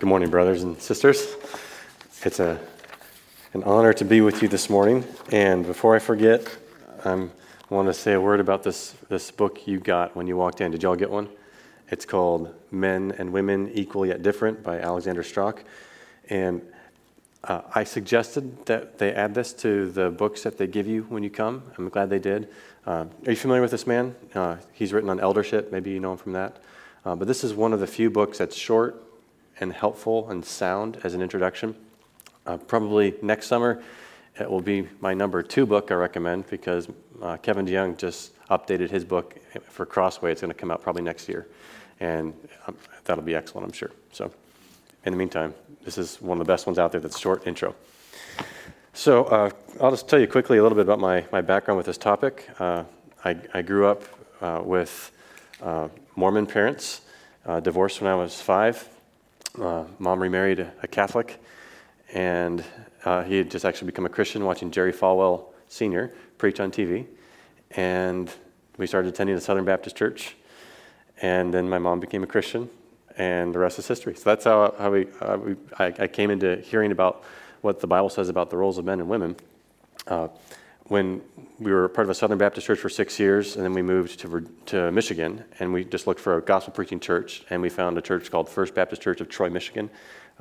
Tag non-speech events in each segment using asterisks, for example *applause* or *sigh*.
Good morning, brothers and sisters. It's a, an honor to be with you this morning. And before I forget, I'm, I want to say a word about this, this book you got when you walked in. Did y'all get one? It's called Men and Women Equal Yet Different by Alexander Strauch. And uh, I suggested that they add this to the books that they give you when you come. I'm glad they did. Uh, are you familiar with this man? Uh, he's written on eldership. Maybe you know him from that. Uh, but this is one of the few books that's short, and helpful and sound as an introduction. Uh, probably next summer, it will be my number two book I recommend because uh, Kevin DeYoung just updated his book for Crossway. It's going to come out probably next year. And um, that'll be excellent, I'm sure. So, in the meantime, this is one of the best ones out there that's short intro. So, uh, I'll just tell you quickly a little bit about my, my background with this topic. Uh, I, I, grew up uh, with uh, Mormon parents, divorced when I was five, uh, mom remarried a, Catholic, and uh, he had just actually become a Christian watching Jerry Falwell Sr. preach on TV. And we started attending the Southern Baptist Church. And then my mom became a Christian, and the rest is history. So that's how, how we, uh, we I, I, came into hearing about what the Bible says about the roles of men and women. When we were part of a Southern Baptist church for six years, and then we moved to, to Michigan, and we just looked for a gospel preaching church, and we found a church called First Baptist Church of Troy, Michigan,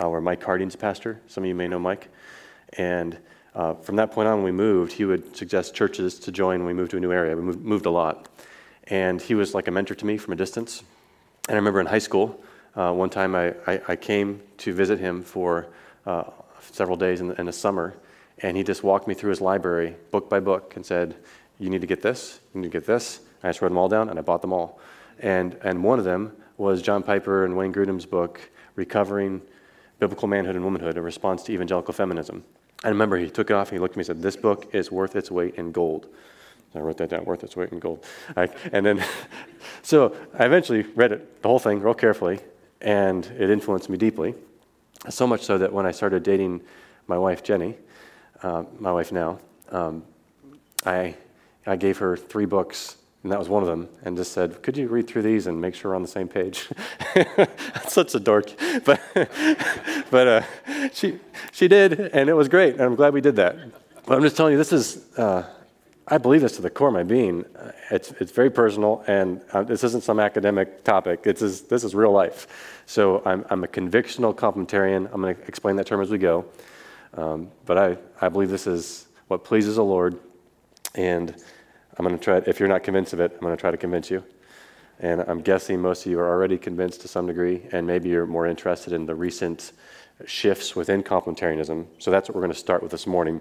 uh, where Mike Harding's pastor. Some of you may know Mike. And uh, from that point on, when we moved, he would suggest churches to join when we moved to a new area. We moved, moved a lot. And he was like a mentor to me from a distance. And I remember in high school, uh, one time I, I, I, came to visit him for uh, several days in the, in the summer and he just walked me through his library, book by book, and said, You need to get this, you need to get this. I just wrote them all down, and I bought them all. And, and one of them was John Piper and Wayne Grudem's book, Recovering Biblical Manhood and Womanhood, a response to evangelical feminism. I remember he took it off and he looked at me and said, This book is worth its weight in gold. I wrote that down, worth its weight in gold. I, and then, *laughs* so I eventually read it, the whole thing, real carefully, and it influenced me deeply. So much so that when I started dating my wife, Jenny, uh, my wife now, um, I, I gave her three books, and that was one of them, and just said, Could you read through these and make sure we're on the same page? *laughs* That's such a dork. *laughs* But, but uh, she, she did, and it was great, and I'm glad we did that. But I'm just telling you, this is, uh, I believe this to the core of my being. It's, it's very personal, and uh, this isn't some academic topic. It's, this is real life. So I'm, I'm a convictional complementarian. I'm going to explain that term as we go. Um, but I, I believe this is what pleases the Lord. And I'm going to try, if you're not convinced of it, I'm going to try to convince you. And I'm guessing most of you are already convinced to some degree, and maybe you're more interested in the recent shifts within complementarianism. So that's what we're going to start with this morning.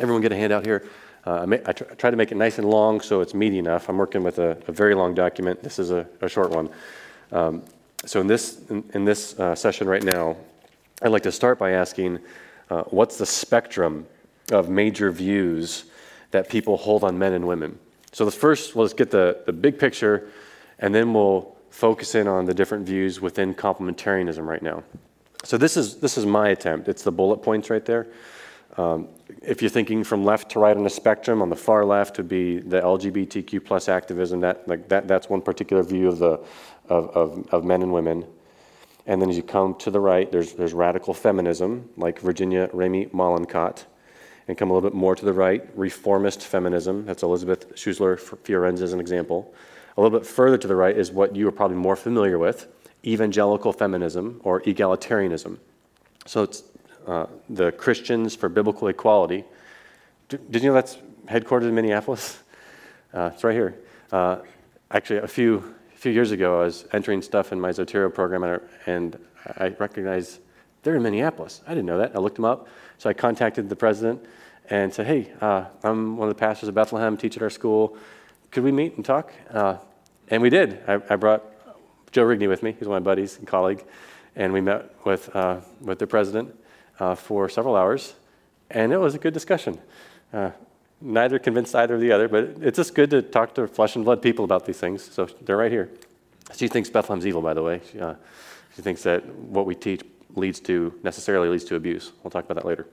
Everyone get a handout here. Uh, I, may, I try, try, to make it nice and long so it's meaty enough. I'm working with a, a very long document. This is a, a short one. Um, so in this, in, in this uh, session right now, I'd like to start by asking uh, what's the spectrum of major views that people hold on men and women. So, the first, let's get the, the big picture, and then we'll focus in on the different views within complementarianism right now. So, this is, this is my attempt. It's the bullet points right there. Um, if you're thinking from left to right on the spectrum, on the far left would be the LGBTQ plus activism. That, like that, that's one particular view of, the, of, of, of men and women. And then as you come to the right, there's, there's radical feminism, like Virginia Ramey Mollenkott. And come a little bit more to the right, reformist feminism. That's Elisabeth Schüssler Fiorenza as an example. A little bit further to the right is what you are probably more familiar with evangelical feminism or egalitarianism. So it's uh, the Christians for Biblical Equality. Did you know that's headquartered in Minneapolis? *laughs* Uh, it's right here. Uh, actually, a few few years ago, I was entering stuff in my Zotero program, and I recognized they're in Minneapolis. I didn't know that. I looked them up. So I contacted the president and said, hey, uh, I'm one of the pastors of Bethlehem, teach at our school. Could we meet and talk? Uh, and we did. I, I, brought Joe Rigney with me. He's one of my buddies and colleague. And we met with, uh, with the president uh, for several hours. And it was a good discussion. Neither convinced either of the other, but it's just good to talk to flesh and blood people about these things. So they're right here. She thinks Bethlehem's evil, by the way. She, uh, she thinks that what we teach leads to necessarily leads to abuse. We'll talk about that later.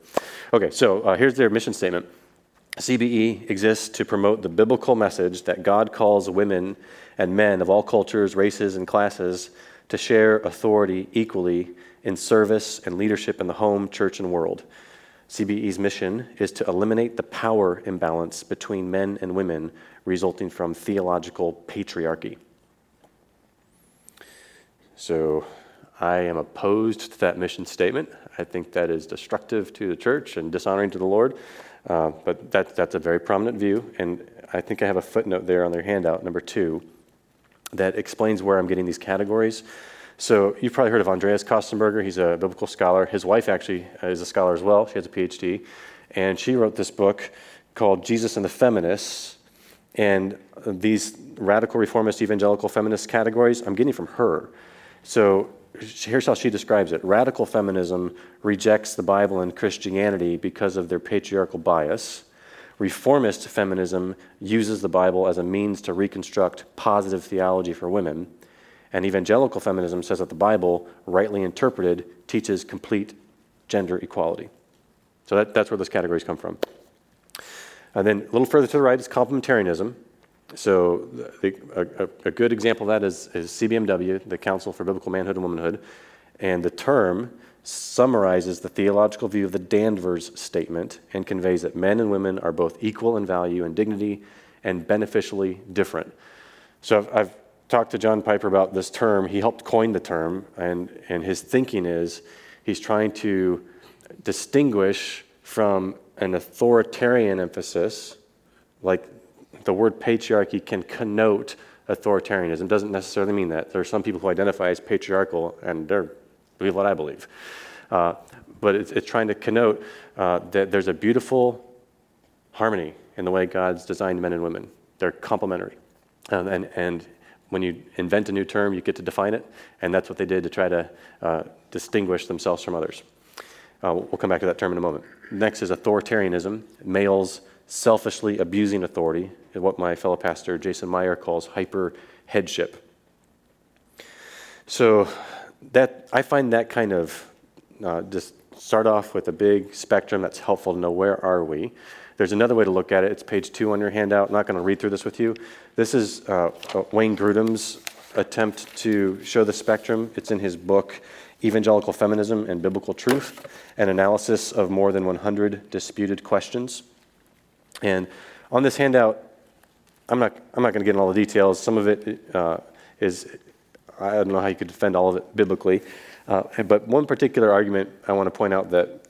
Okay, so uh, here's their mission statement. CBE exists to promote the biblical message that God calls women and men of all cultures, races, and classes to share authority equally in service and leadership in the home, church, and world. CBE's mission is to eliminate the power imbalance between men and women resulting from theological patriarchy. So, I am opposed to that mission statement. I think that is destructive to the church and dishonoring to the Lord. Uh, but that, that's a very prominent view, and I think I have a footnote there on their handout, number two, that explains where I'm getting these categories. So you've probably heard of Andreas Kostenberger. He's a biblical scholar. His wife actually uh, is a scholar as well. She has a PhD, and she wrote this book called Jesus and the Feminists. And these radical reformist evangelical feminist categories, I'm getting from her. So here's how she describes it Radical feminism rejects the Bible and Christianity because of their patriarchal bias. Reformist feminism uses the Bible as a means to reconstruct positive theology for women. And evangelical feminism says that the Bible, rightly interpreted, teaches complete gender equality. So that, that's where those categories come from. And then a little further to the right is complementarianism. So, the, a, a, good example of that is, is CBMW, the Council for Biblical Manhood and Womanhood. And the term summarizes the theological view of the Danvers statement and conveys that men and women are both equal in value and dignity and beneficially different. So, I've, I've talked to John Piper about this term. He helped coin the term, and, and his thinking is he's trying to distinguish from an authoritarian emphasis, like the word patriarchy can connote authoritarianism. Doesn't necessarily mean that. There are some people who identify as patriarchal, and they're believe what I believe. Uh, but it's, it's, trying to connote uh, that there's a beautiful harmony in the way God's designed men and women. They're complementary. And, and when you invent a new term, you get to define it, and that's what they did to try to uh, distinguish themselves from others. Uh, we'll come back to that term in a moment. Next is authoritarianism. Males selfishly abusing authority, what my fellow pastor Jason Meyer calls hyper headship. So that I find that kind of uh, just start off with a big spectrum that's helpful to know where are we. There's another way to look at it. It's page two on your handout. I'm not going to read through this with you. This is uh, uh, Wayne Grudem's attempt to show the spectrum. It's in his book, Evangelical Feminism and Biblical Truth, an analysis of more than 100 disputed questions. And on this handout, I'm not, I'm not going to get into all the details. Some of it uh, is, I don't know how you could defend all of it biblically. Uh, but one particular argument I want to point out that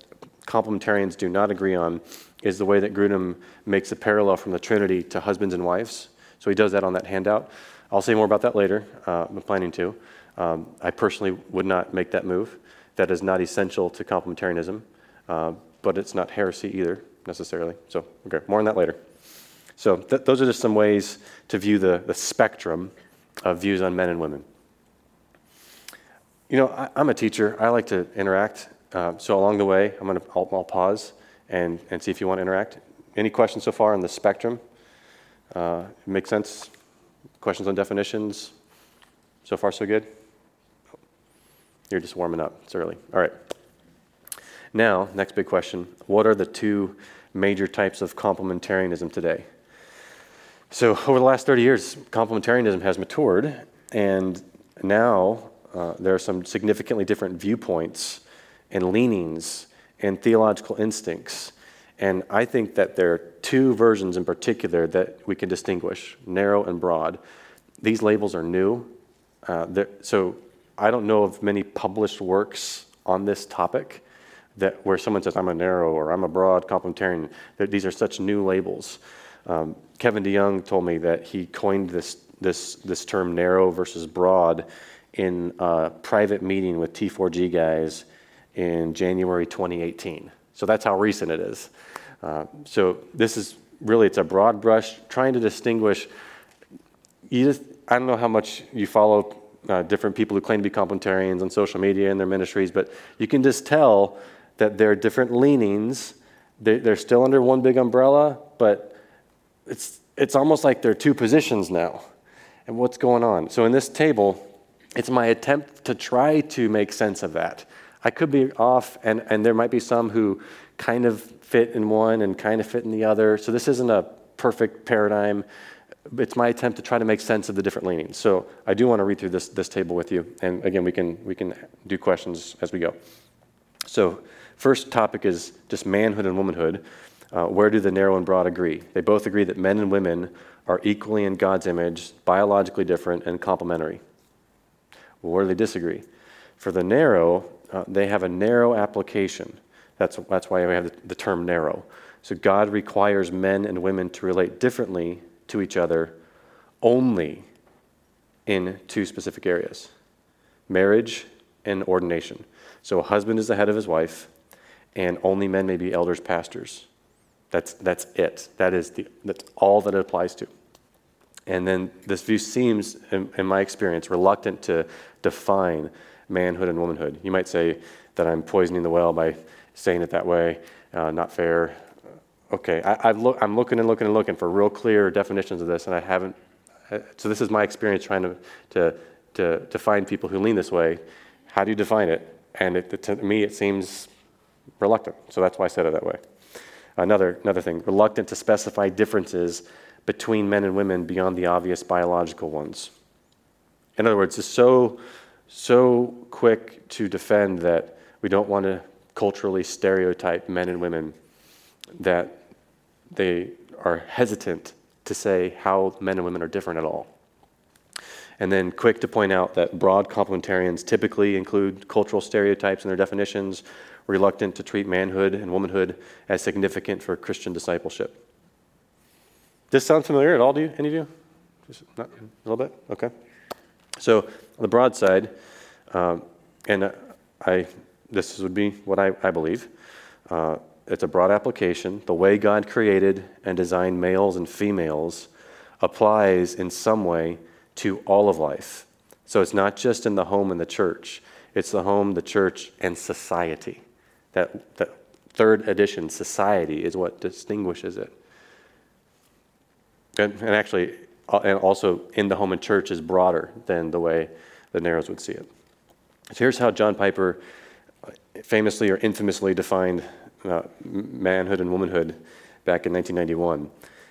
complementarians do not agree on is the way that Grudem makes a parallel from the Trinity to husbands and wives. So he does that on that handout. I'll say more about that later. Uh, I'm planning to. Um, I personally would not make that move. That is not essential to complementarianism, uh, but it's not heresy either necessarily. So, okay, more on that later. So, th- those are just some ways to view the, the spectrum of views on men and women. You know, I, am a teacher. I like to interact. Uh, so, along the way, I'm to I'll, I'll, pause and, and see if you want to interact. Any questions so far on the spectrum? Uh, make sense? Questions on definitions? So far, so good? You're just warming up. It's early. All right. Now, next big question what are the two major types of complementarianism today? So, over the last 30 years, complementarianism has matured, and now uh, there are some significantly different viewpoints and leanings and theological instincts. And I think that there are two versions in particular that we can distinguish narrow and broad. These labels are new. Uh, so, I don't know of many published works on this topic that where someone says, I'm a narrow or I'm a broad complementarian, these are such new labels. Um, Kevin DeYoung told me that he coined this, this, this term narrow versus broad in a private meeting with T4G guys in January 2018. So that's how recent it is. Uh, so this is really, it's a broad brush trying to distinguish. You just, I don't know how much you follow uh, different people who claim to be complementarians on social media and their ministries, but you can just tell that there are different leanings. They're still under one big umbrella, but it's, it's almost like there are two positions now. And what's going on? So in this table, it's my attempt to try to make sense of that. I could be off, and, and there might be some who kind of fit in one and kind of fit in the other. So this isn't a perfect paradigm. it's my attempt to try to make sense of the different leanings. So I do want to read through this, this table with you. And again, we can, we can do questions as we go. So, first topic is just manhood and womanhood. Uh, where do the narrow and broad agree? They both agree that men and women are equally in God's image, biologically different, and complementary. Well, where do they disagree? For the narrow, uh, they have a narrow application. That's, that's why we have the, the term narrow. So God requires men and women to relate differently to each other only in two specific areas marriage and ordination. So a husband is the head of his wife, and only men may be elders, pastors. That's, that's it. That is the, that's all that it applies to. And then this view seems, in, in my experience, reluctant to define manhood and womanhood. You might say that I'm poisoning the well by saying it that way, uh, not fair. Okay, I, have look, I'm looking and looking and looking for real clear definitions of this, and I haven't. Uh, so this is my experience trying to, to, to, to find people who lean this way. How do you define it? And it, to me, it seems reluctant. So that's why I said it that way. Another, another thing, reluctant to specify differences between men and women beyond the obvious biological ones. In other words, it's so, so quick to defend that we don't want to culturally stereotype men and women that they are hesitant to say how men and women are different at all. And then quick to point out that broad complementarians typically include cultural stereotypes in their definitions, reluctant to treat manhood and womanhood as significant for Christian discipleship. Does this sound familiar at all to you? Any of you? Just not, a little bit? Okay. So, the broad side, um, and I, this would be what I, I believe. Uh, it's a broad application. The way God created and designed males and females applies in some way to all of life. So it's not just in the home and the church, it's the home, the church, and society. That, that third edition, society, is what distinguishes it. And, and actually, uh, and also in the home and church is broader than the way the Narrows would see it. So here's how John Piper famously or infamously defined uh, manhood and womanhood back in 1991.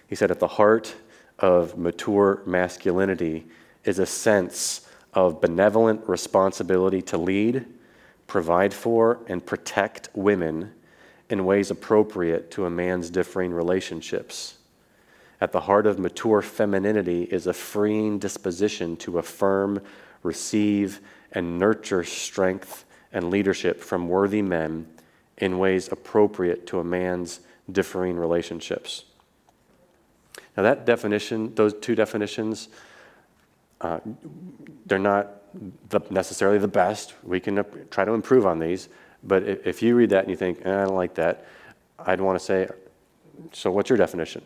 He said, At the heart of mature masculinity is a sense of benevolent responsibility to lead, provide for, and protect women in ways appropriate to a man's differing relationships. At the heart of mature femininity is a freeing disposition to affirm, receive, and nurture strength and leadership from worthy men in ways appropriate to a man's differing relationships. Now, that definition, those two definitions, uh, they're not the, necessarily the best. We can try to improve on these. But if, if you read that and you think, eh, I don't like that, I'd want to say, so what's your definition?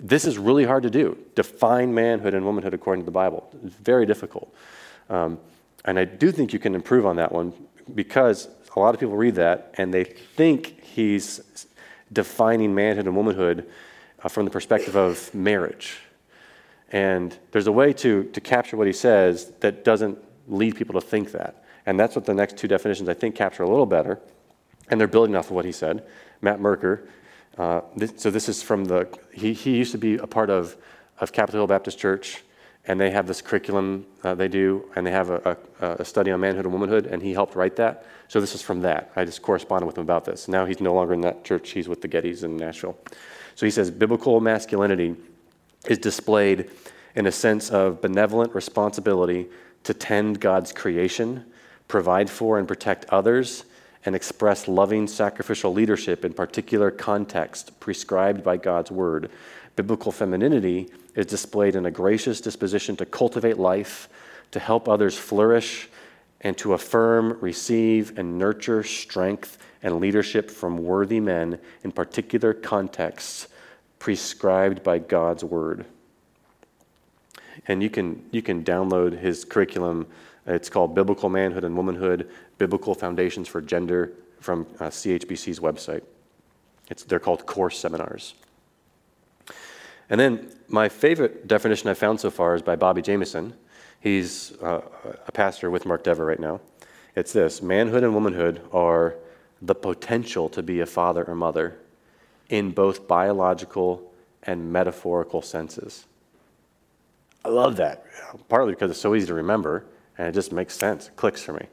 This is really hard to do. Define manhood and womanhood according to the Bible. It's very difficult. Um, and I do think you can improve on that one because a lot of people read that and they think he's defining manhood and womanhood uh, from the perspective of marriage. And there's a way to, to capture what he says that doesn't lead people to think that. And that's what the next two definitions, I think, capture a little better. And they're building off of what he said. Matt Merker, uh, this, so this is from the, he, he used to be a part of, of Capitol Hill Baptist Church and they have this curriculum uh, they do, and they have a, a, a, study on manhood and womanhood, and he helped write that. So this is from that. I just corresponded with him about this. Now he's no longer in that church, he's with the Gettys in Nashville. So he says biblical masculinity is displayed in a sense of benevolent responsibility to tend God's creation, provide for and protect others, and express loving sacrificial leadership in particular context prescribed by God's word. Biblical femininity is displayed in a gracious disposition to cultivate life, to help others flourish, and to affirm, receive, and nurture strength and leadership from worthy men in particular contexts prescribed by God's word. And you can, you can download his curriculum. It's called Biblical Manhood and Womanhood Biblical Foundations for Gender from uh, CHBC's website. It's, they're called Core Seminars. And then my favorite definition I found so far is by Bobby Jamieson. He's uh, a pastor with Mark Dever right now. It's this manhood and womanhood are the potential to be a father or mother in both biological and metaphorical senses. I love that, partly because it's so easy to remember and it just makes sense, it clicks for me.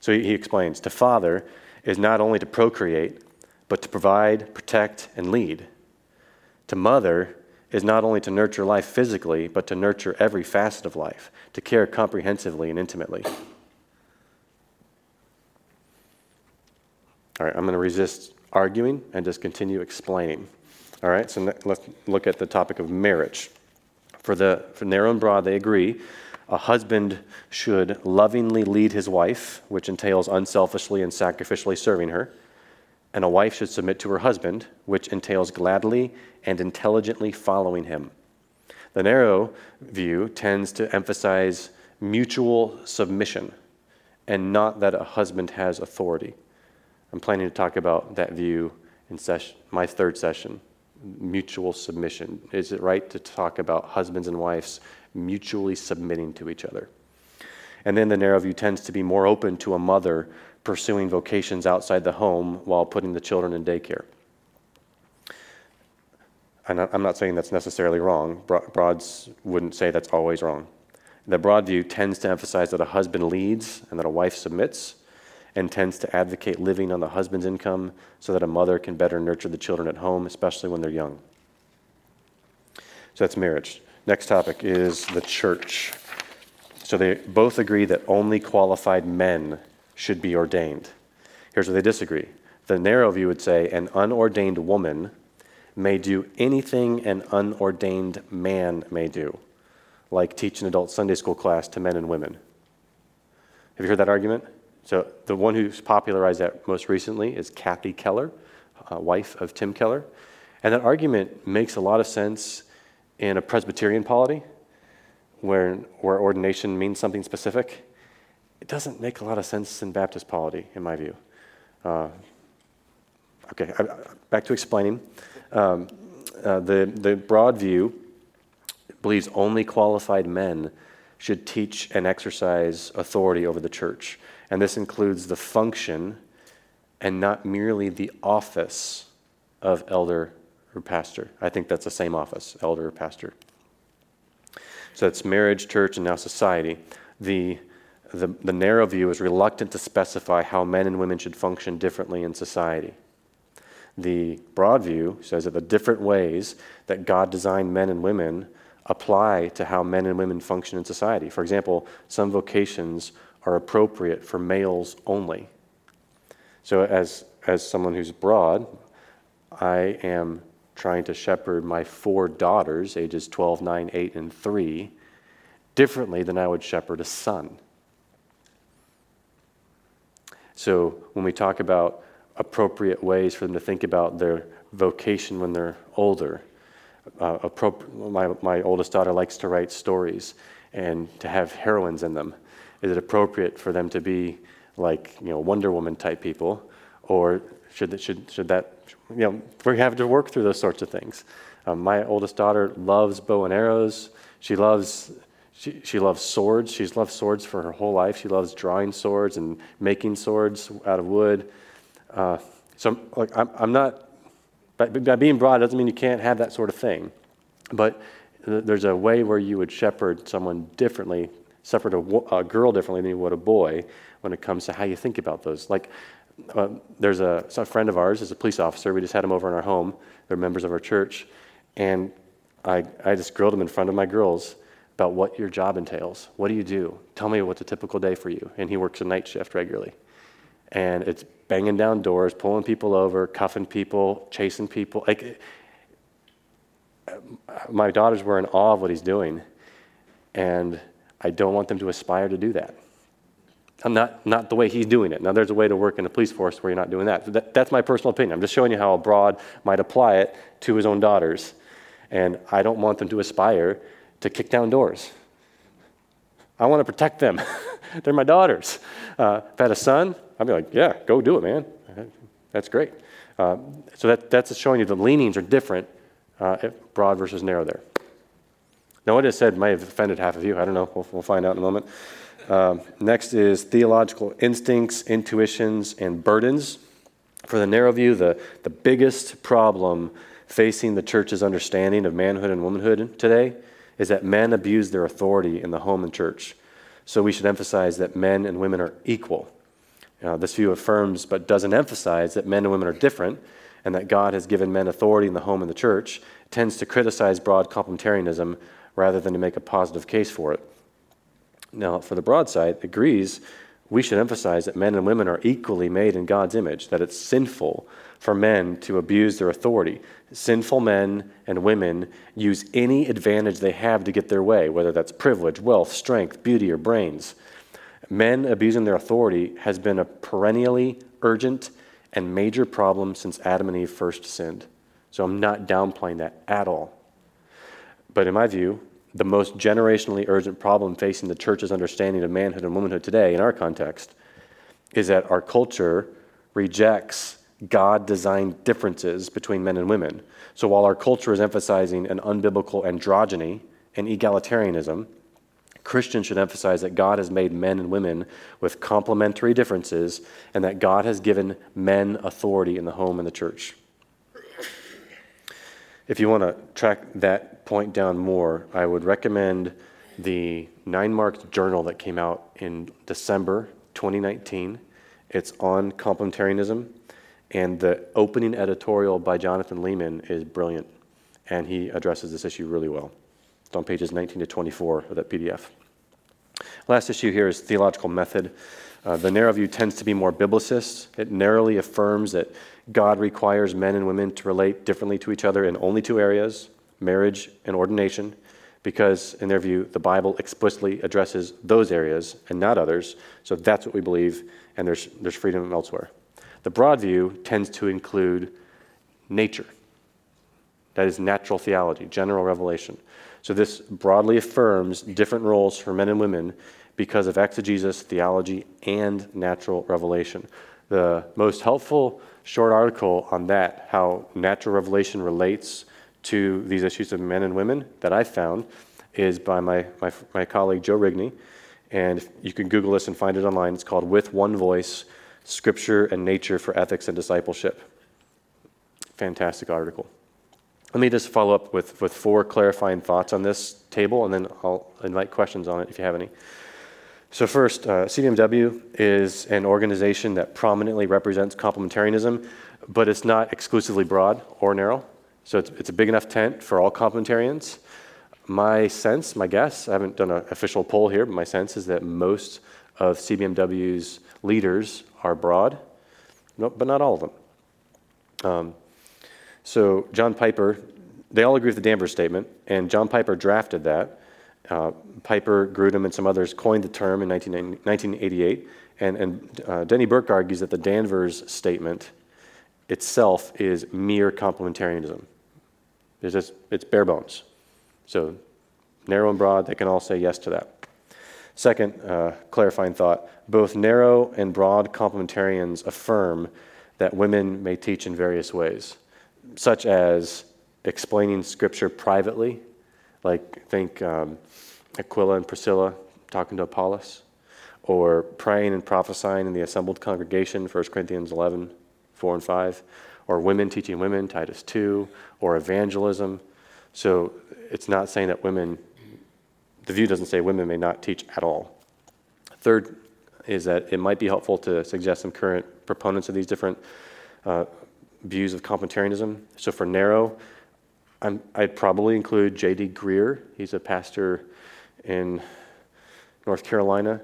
So he, he explains to father is not only to procreate, but to provide, protect, and lead. To mother is not only to nurture life physically, but to nurture every facet of life, to care comprehensively and intimately. All right, I'm going to resist arguing and just continue explaining. All right, so let's look at the topic of marriage. For, the, for narrow and broad, they agree a husband should lovingly lead his wife, which entails unselfishly and sacrificially serving her. And a wife should submit to her husband, which entails gladly and intelligently following him. The narrow view tends to emphasize mutual submission and not that a husband has authority. I'm planning to talk about that view in session, my third session mutual submission. Is it right to talk about husbands and wives mutually submitting to each other? And then the narrow view tends to be more open to a mother pursuing vocations outside the home while putting the children in daycare. And I'm not saying that's necessarily wrong. Broads wouldn't say that's always wrong. The broad view tends to emphasize that a husband leads and that a wife submits, and tends to advocate living on the husband's income so that a mother can better nurture the children at home, especially when they're young. So that's marriage. Next topic is the church. So they both agree that only qualified men should be ordained. Here's where they disagree. The narrow view would say an unordained woman may do anything an unordained man may do, like teach an adult Sunday school class to men and women. Have you heard that argument? So the one who's popularized that most recently is Kathy Keller, uh, wife of Tim Keller. And that argument makes a lot of sense in a Presbyterian polity, where, where ordination means something specific. It doesn't make a lot of sense in Baptist polity, in my view. Uh, okay, I, back to explaining. Um, uh, the, the broad view believes only qualified men should teach and exercise authority over the church. And this includes the function and not merely the office of elder or pastor. I think that's the same office, elder or pastor. So it's marriage, church, and now society. The, the, the narrow view is reluctant to specify how men and women should function differently in society. The broad view says that the different ways that God designed men and women apply to how men and women function in society. For example, some vocations are appropriate for males only. So, as, as someone who's broad, I am trying to shepherd my four daughters, ages 12, 9, 8, and 3, differently than I would shepherd a son. So, when we talk about appropriate ways for them to think about their vocation when they're older, uh, my, my oldest daughter likes to write stories and to have heroines in them. Is it appropriate for them to be like you know Wonder Woman type people, or should that should should that you know we have to work through those sorts of things. Um, my oldest daughter loves bow and arrows. She loves she, she loves swords. She's loved swords for her whole life. She loves drawing swords and making swords out of wood. Uh, so like I'm, I'm not by, by being broad doesn't mean you can't have that sort of thing, but there's a way where you would shepherd someone differently shepherd a, a, girl differently than you would a boy when it comes to how you think about those. Like, uh, there's a, a friend of ours, is a police officer. We just had him over in our home. They're members of our church. And I, I just grilled him in front of my girls about what your job entails. What do you do? Tell me what's a typical day for you. And he works a night shift regularly. And it's banging down doors, pulling people over, cuffing people, chasing people. Like, my daughters were in awe of what he's doing. And I don't want them to aspire to do that. Not, not the way he's doing it. Now, there's a way to work in a police force where you're not doing that. that. That's my personal opinion. I'm just showing you how a broad might apply it to his own daughters. And I don't want them to aspire to kick down doors. I want to protect them. *laughs* They're my daughters. Uh, if I had a son, I'd be like, yeah, go do it, man. That's great. Uh, so that, that's showing you the leanings are different, uh, broad versus narrow there. Now, what I said might have offended half of you. I don't know. We'll, we'll find out in a moment. Um, next is theological instincts, intuitions, and burdens. For the narrow view, the, the biggest problem facing the church's understanding of manhood and womanhood today is that men abuse their authority in the home and church. So we should emphasize that men and women are equal. Uh, this view affirms but doesn't emphasize that men and women are different and that God has given men authority in the home and the church. It tends to criticize broad complementarianism rather than to make a positive case for it. Now, for the broad side, agrees we should emphasize that men and women are equally made in God's image, that it's sinful for men to abuse their authority. Sinful men and women use any advantage they have to get their way, whether that's privilege, wealth, strength, beauty, or brains. Men abusing their authority has been a perennially urgent and major problem since Adam and Eve first sinned. So I'm not downplaying that at all. But in my view, the most generationally urgent problem facing the church's understanding of manhood and womanhood today, in our context, is that our culture rejects God designed differences between men and women. So while our culture is emphasizing an unbiblical androgyny and egalitarianism, Christians should emphasize that God has made men and women with complementary differences and that God has given men authority in the home and the church. If you want to track that point down more, I would recommend the 9Marks journal that came out in December 2019. It's on complementarianism. And the opening editorial by Jonathan Leeman is brilliant, and he addresses this issue really well. It's on pages 19 to 24 of that PDF. Last issue here is theological method. Uh, the narrow view tends to be more biblicist. It narrowly affirms that God requires men and women to relate differently to each other in only two areas marriage and ordination, because in their view, the Bible explicitly addresses those areas and not others. So that's what we believe, and there's, there's freedom elsewhere. The broad view tends to include nature. That is natural theology, general revelation. So this broadly affirms different roles for men and women because of exegesis, theology, and natural revelation. The most helpful short article on that, how natural revelation relates to these issues of men and women, that I found is by my, my, my colleague Joe Rigney. And you can Google this and find it online. It's called With One Voice Scripture and Nature for Ethics and Discipleship. Fantastic article. Let me just follow up with, with four clarifying thoughts on this table, and then I'll invite questions on it if you have any. So, first, uh, CBMW is an organization that prominently represents complementarianism, but it's not exclusively broad or narrow. So, it's, it's a big enough tent for all complementarians. My sense, my guess, I haven't done an official poll here, but my sense is that most of CBMW's leaders are broad, but not all of them. Um, so, John Piper, they all agree with the Danvers statement, and John Piper drafted that. Uh, Piper, Grudem, and some others coined the term in 1988. And, and uh, Denny Burk argues that the Danvers statement itself is mere complementarianism. It's, just, it's bare bones. So, narrow and broad, they can all say yes to that. Second, uh, clarifying thought both narrow and broad complementarians affirm that women may teach in various ways, such as explaining scripture privately, like think um, Aquila and Priscilla talking to Apollos, or praying and prophesying in the assembled congregation, 1 Corinthians 11, 4 and 5, or women teaching women, Titus 2, or evangelism. So it's not saying that women the view doesn't say women may not teach at all. Third is that it might be helpful to suggest some current proponents of these different uh, views of complementarianism. So for narrow, i would probably include J.D. Greear. He's a pastor in North Carolina.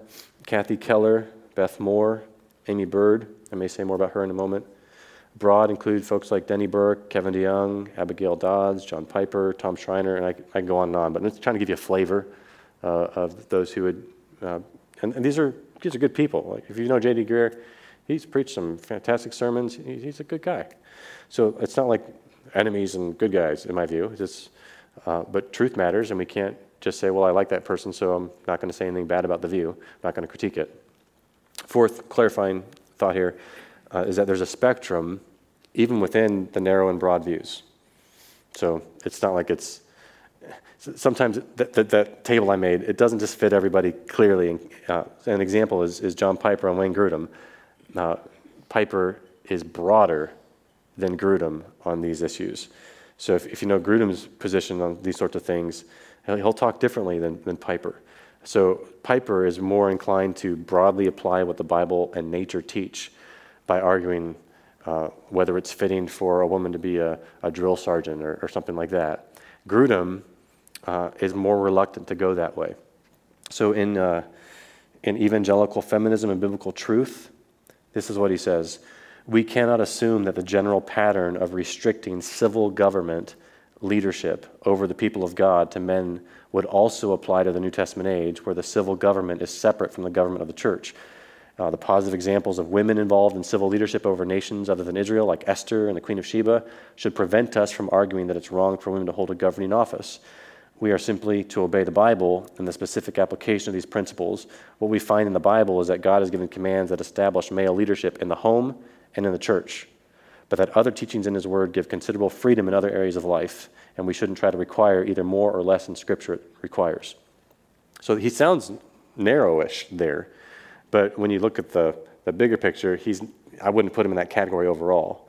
Kathy Keller, Beth Moore, Aimee Byrd. I may say more about her in a moment. Broad include folks like Denny Burk, Kevin DeYoung, Abigail Dodds, John Piper, Tom Schreiner, and I, I can go on and on. But I'm just trying to give you a flavor uh, of those who would, uh, and, and, these are these are good people. Like if you know J.D. Greear, he's preached some fantastic sermons. He, he's a good guy. So it's not like enemies and good guys, in my view. It's uh, but truth matters, and we can't just say, "Well, I like that person, so I'm not going to say anything bad about the view. I'm not going to critique it." Fourth, clarifying thought here uh, is that there's a spectrum, even within the narrow and broad views. So it's not like it's sometimes that, that, that, table I made, it doesn't just fit everybody clearly. Uh, an example is, is John Piper and Wayne Grudem. Uh, Piper is broader than Grudem on these issues. So if, if you know Grudem's position on these sorts of things, he'll, talk differently than, than Piper. So Piper is more inclined to broadly apply what the Bible and nature teach by arguing uh, whether it's fitting for a woman to be a, a drill sergeant or, or, something like that. Grudem uh, is more reluctant to go that way. So in, uh, in Evangelical Feminism and Biblical Truth, this is what he says We cannot assume that the general pattern of restricting civil government leadership over the people of God to men would also apply to the New Testament age, where the civil government is separate from the government of the church. Uh, the positive examples of women involved in civil leadership over nations other than Israel, like Esther and the Queen of Sheba, should prevent us from arguing that it's wrong for women to hold a governing office. We are simply to obey the Bible and the specific application of these principles. What we find in the Bible is that God has given commands that establish male leadership in the home and in the church, but that other teachings in His Word give considerable freedom in other areas of life, and we shouldn't try to require either more or less than Scripture requires. So he sounds narrowish there. But when you look at the, the bigger picture, he's, I wouldn't put him in that category overall.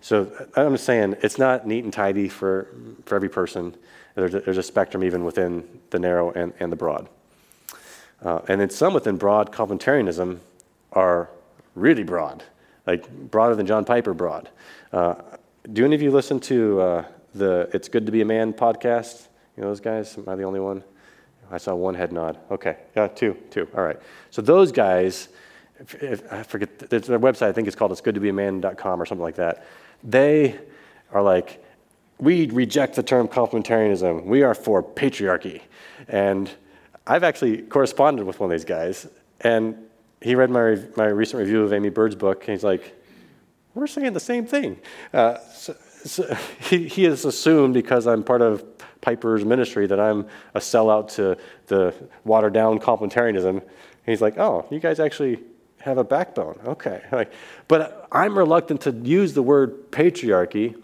So I'm just saying it's not neat and tidy for, for every person. There's a, there's a spectrum even within the narrow and, and the broad. Uh, and then some within broad complementarianism are really broad, like broader than John Piper broad. Uh, do any of you listen to uh, the It's Good to Be a Man podcast? You know those guys? Am I the only one? I saw one head nod. Okay, yeah, two, two. All right. So those guys, if, if, I forget, their website, I think it's called it's good to be a man.com or something like that. They are like, we reject the term complementarianism. We are for patriarchy. And I've actually corresponded with one of these guys, and he read my, my recent review of Aimee Byrd's book, and he's like, we're saying the same thing. Uh, so, so *laughs* he, he has assumed because I'm part of Piper's ministry that I'm a sellout to the watered down complementarianism. And he's like, oh, you guys actually have a backbone. Okay. *laughs* Like, but I'm reluctant to use the word patriarchy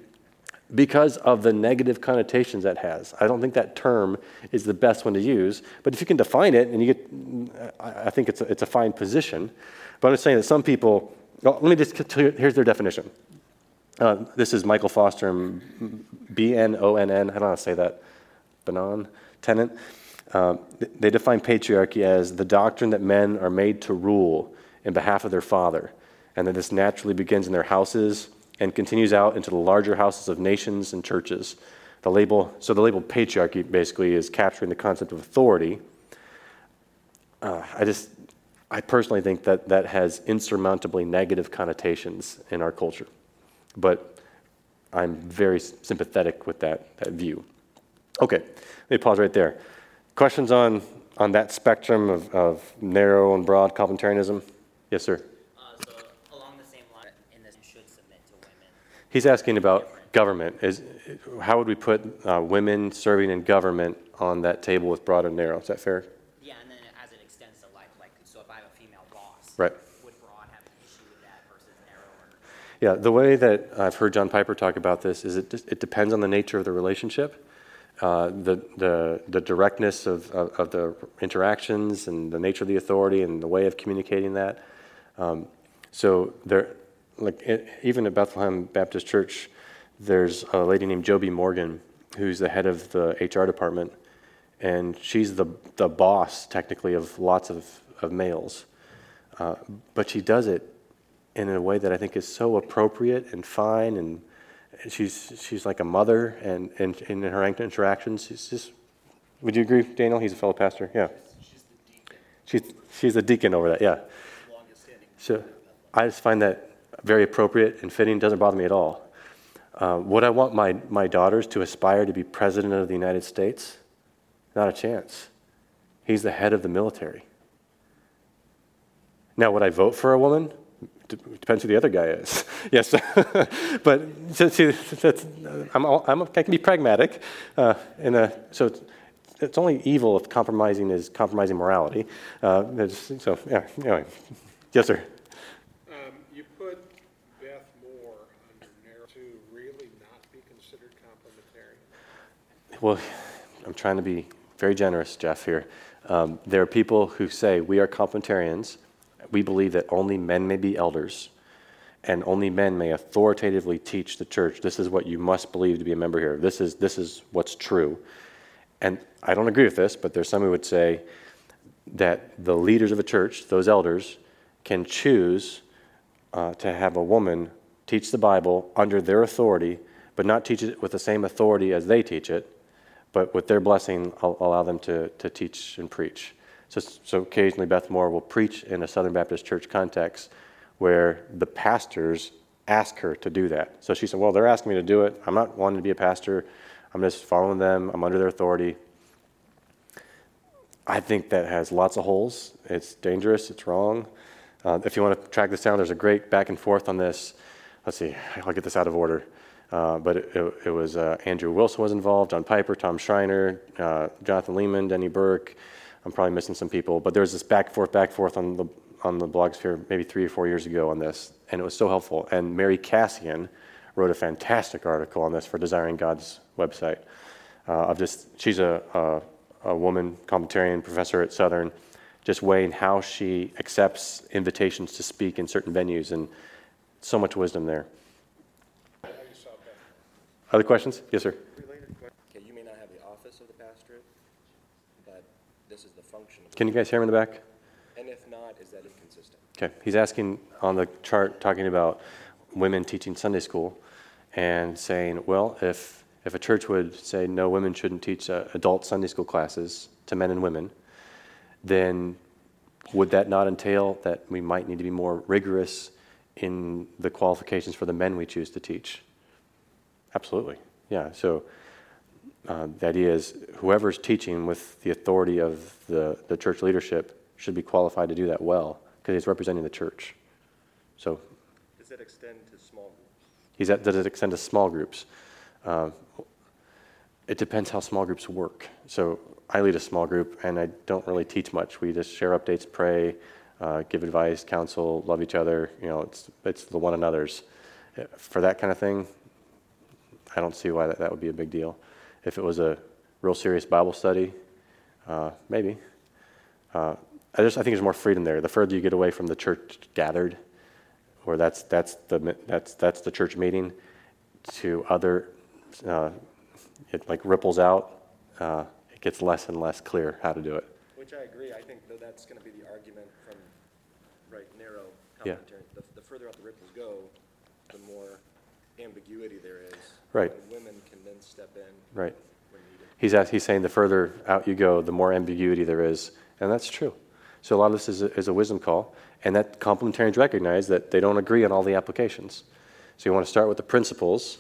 because of the negative connotations that has. I don't think that term is the best one to use, but if you can define it and you get, I think it's a, it's a fine position. But I'm just saying that some people, well, let me just, here's their definition. Uh, this is Michael Foster B N O N N. I don't know how to say that. Banon, Tennant. Uh, they define patriarchy as the doctrine that men are made to rule in behalf of their father, and that this naturally begins in their houses and continues out into the larger houses of nations and churches. The label, so the label patriarchy basically is capturing the concept of authority. Uh, I just, I personally think that that has insurmountably negative connotations in our culture but I'm very sympathetic with that, that view. Okay, let me pause right there. Questions on, on that spectrum of, of narrow and broad complementarianism? Yes, sir. Uh, so along the same line, in this should submit to women. He's asking about government. Is how would we put uh, women serving in government on that table with broad and narrow? Is that fair? Yeah, and then as it extends to life, like so, if I have a female boss, right. Would broad have an issue with that versus narrower? Yeah, the way that I've heard John Piper talk about this is it, it depends on the nature of the relationship, uh, the, the, the directness of, of, of, the interactions and the nature of the authority and the way of communicating that. Um, so there, like it, even at Bethlehem Baptist Church, there's a lady named Joby Morgan who's the head of the HR department, and she's the, the boss technically of lots of, of males. Uh, but she does it in a way that I think is so appropriate and fine. And she's, she's like a mother, and, and, and in her interactions, she's just. Would you agree, Daniel? He's a fellow pastor. Yeah. She's. She's, she's a deacon over that, yeah. So I just find that very appropriate and fitting, doesn't bother me at all. Uh, would I want my, my daughters to aspire to be president of the United States? Not a chance. He's the head of the military. Now, would I vote for a woman? depends who the other guy is. *laughs* yes, *laughs* but see, that's, I'm, I'm, i can be pragmatic, uh, in a, so it's, it's, only evil if compromising is compromising morality. Uh, so yeah, anyway, yes, sir. Um, you put Beth Moore under narrow to really not be considered complementarian. Well, I'm trying to be very generous, Jeff. Here, um, there are people who say we are complementarians we believe that only men may be elders, and only men may authoritatively teach the church. This is what you must believe to be a member here. This is, this is what's true. And I don't agree with this, but there's some who would say that the leaders of a church, those elders, can choose uh, to have a woman teach the Bible under their authority, but not teach it with the same authority as they teach it, but with their blessing, I'll allow them to, to teach and preach. So, so occasionally Beth Moore will preach in a Southern Baptist church context where the pastors ask her to do that. So she said, Well, they're asking me to do it. I'm not wanting to be a pastor. I'm just following them. I'm under their authority. I think that has lots of holes. It's dangerous. It's wrong. Uh, if you want to track this down, there's a great back and forth on this. Let's see, I'll get this out of order. Uh, but it, it, it was uh, Andrew Wilson was involved, John Piper, Tom Schreiner, uh, Jonathan Leeman, Denny Burk. I'm probably missing some people, but there was this back forth, back forth on the on the blogosphere maybe three or four years ago on this, and it was so helpful. And Mary Kassian wrote a fantastic article on this for Desiring God's website. Uh, of just she's a, a a woman commentarian professor at Southern, just weighing how she accepts invitations to speak in certain venues, and so much wisdom there. How you saw Beth. Other questions? Yes, sir. Okay, you may not have the office of the pastorate, but this is the function of the. Can you guys hear me in the back? And if not, is that inconsistent? Okay, he's asking on the chart, talking about women teaching Sunday school and saying, well, if, if a church would say, no, women shouldn't teach uh, adult Sunday school classes to men and women, then would that not entail that we might need to be more rigorous in the qualifications for the men we choose to teach? Absolutely, yeah. So uh, the idea is whoever's teaching with the authority of the, the church leadership should be qualified to do that well because he's representing the church. So Does that extend to small groups? he's at, does it extend to small groups? Uh, it depends how small groups work. So I lead a small group and I don't really teach much. We just share updates, pray, uh, give advice, counsel, love each other. You know, it's, it's the one another's. Uh, For that kind of thing, I don't see why that, that would be a big deal. If it was a real serious Bible study, uh, maybe. Uh, I just I think there's more freedom there. The further you get away from the church gathered, where that's that's the that's that's the church meeting, to other, uh, it like ripples out. Uh, it gets less and less clear how to do it. Which I agree, I think though that's gonna be the argument from, right, narrow Yeah. commentary. The, the further out the ripples go, the more ambiguity there is. Right. And women can then step in Right. when needed. He's ask, he's saying the further out you go, the more ambiguity there is, and that's true. So a lot of this is a, is a wisdom call, and that complementarians recognize that they don't agree on all the applications. So you want to start with the principles,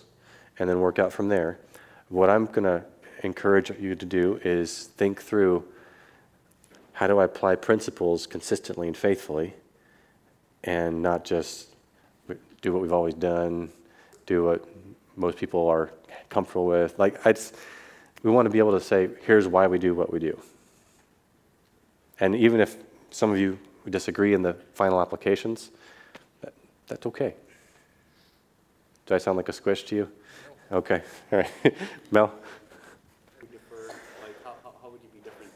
and then work out from there. What I'm going to encourage you to do is think through how do I apply principles consistently and faithfully, and not just do what we've always done, do what most people are comfortable with. Like I just, we want to be able to say, here's why we do what we do. And even if some of you disagree in the final applications, that, that's okay. Do I sound like a squish to you? Okay, *laughs* all right. *laughs* Mel? would differ, like, how, how, how would you be different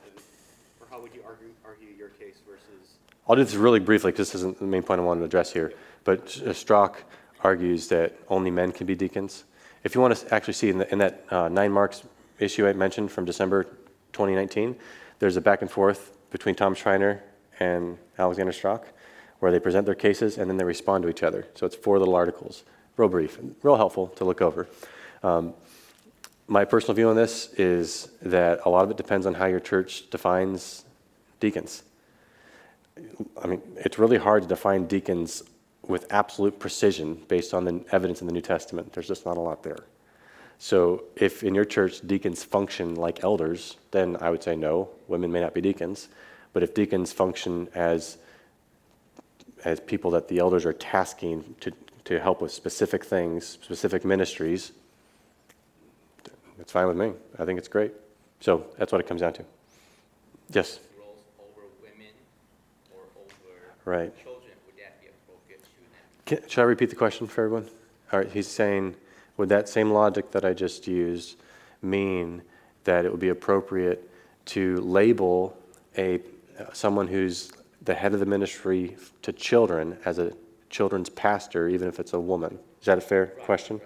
or how would you argue, argue your case versus, I'll do this really briefly because this isn't the main point I wanted to address here. But Strauch argues that only men can be deacons. If you want to actually see in, the, in that uh, 9Marks issue I mentioned from December 2019, there's a back and forth between Tom Schreiner and Alexander Strauch where they present their cases and then they respond to each other. So it's four little articles, real brief, real helpful to look over. Um, my personal view on this is that a lot of it depends on how your church defines deacons. I mean, it's really hard to define deacons with absolute precision based on the evidence in the New Testament. There's just not a lot there. So, if in your church deacons function like elders, then I would say no, women may not be deacons. But if deacons function as as people that the elders are tasking to, to help with specific things, specific ministries, it's fine with me. I think it's great. So that's what it comes down to. Yes. roles over women or over Right. children, would that be appropriate to them? Can, should I repeat the question for everyone? All right, he's saying, would that same logic that I just used mean that it would be appropriate to label a someone who's the head of the ministry to children as a children's pastor, even if it's a woman. Is that a fair question?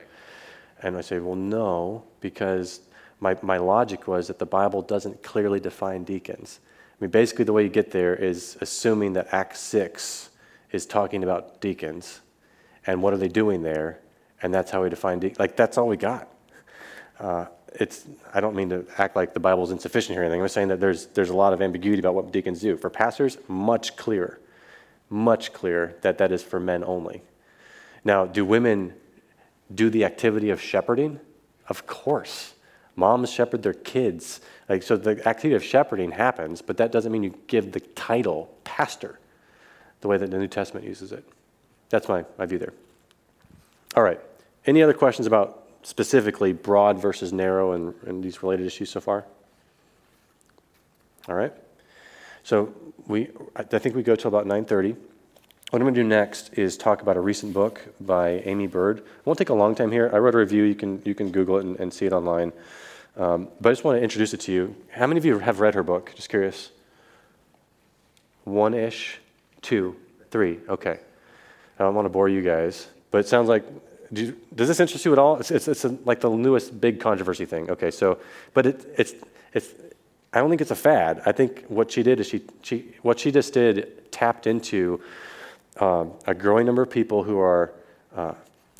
And I say, well, no, because my, my logic was that the Bible doesn't clearly define deacons. I mean, basically, the way you get there is assuming that Acts 6 is talking about deacons and what are they doing there, and that's how we define deacons. Like, that's all we got. Uh, it's, I don't mean to act like the Bible's insufficient here or anything. I'm saying that there's, there's a lot of ambiguity about what deacons do. For pastors, much clearer, much clearer that that is for men only. Now, do women do the activity of shepherding? Of course. Moms shepherd their kids. Like, so the activity of shepherding happens, but that doesn't mean you give the title pastor the way that the New Testament uses it. That's my, my view there. All right. Any other questions about specifically broad versus narrow and, and these related issues so far? All right. So we, I think we go till about 9:30. What I'm going to do next is talk about a recent book by Aimee Byrd. It won't take a long time here. I wrote a review. You can, you can Google it and, and see it online. Um, but I just want to introduce it to you. How many of you have read her book? Just curious. One ish, two, three. Okay. I don't want to bore you guys, but it sounds like. Do does this interest you at all? It's, it's, it's a, like the newest big controversy thing. Okay, so, but it, it's, it's, I don't think it's a fad. I think what she did is she, she what she just did tapped into um, a growing number of people who are uh,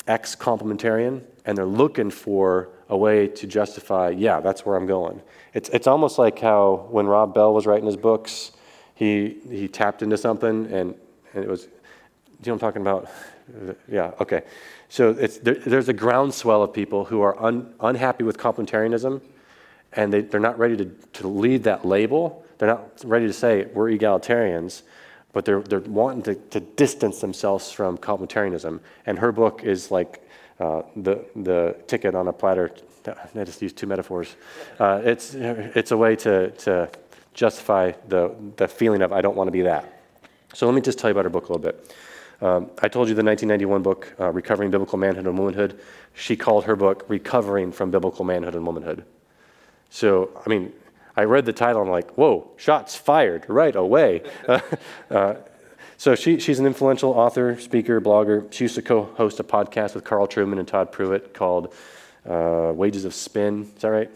ex complementarian and they're looking for a way to justify, yeah, that's where I'm going. It's, it's almost like how when Rob Bell was writing his books, he, he tapped into something and, and it was, you know I'm talking about? Yeah, okay. So there, there's a groundswell of people who are un, unhappy with complementarianism and they, they're not ready to, to leave that label. They're not ready to say, we're egalitarians but they're, they're wanting to, to distance themselves from complementarianism. And her book is like uh, the, the ticket on a platter. I just used two metaphors. Uh, it's, it's a way to, to justify the, the feeling of, I don't want to be that. So let me just tell you about her book a little bit. Um, I told you the 1991 book, uh, Recovering Biblical Manhood and Womanhood. She called her book Recovering from Biblical Manhood and Womanhood. So, I mean, I read the title, I'm like, whoa, shots fired right away. *laughs* uh, so she, she's an influential author, speaker, blogger. She used to co host a podcast with Carl Trueman and Todd Pruitt called uh, Wages of Spin. Is that right?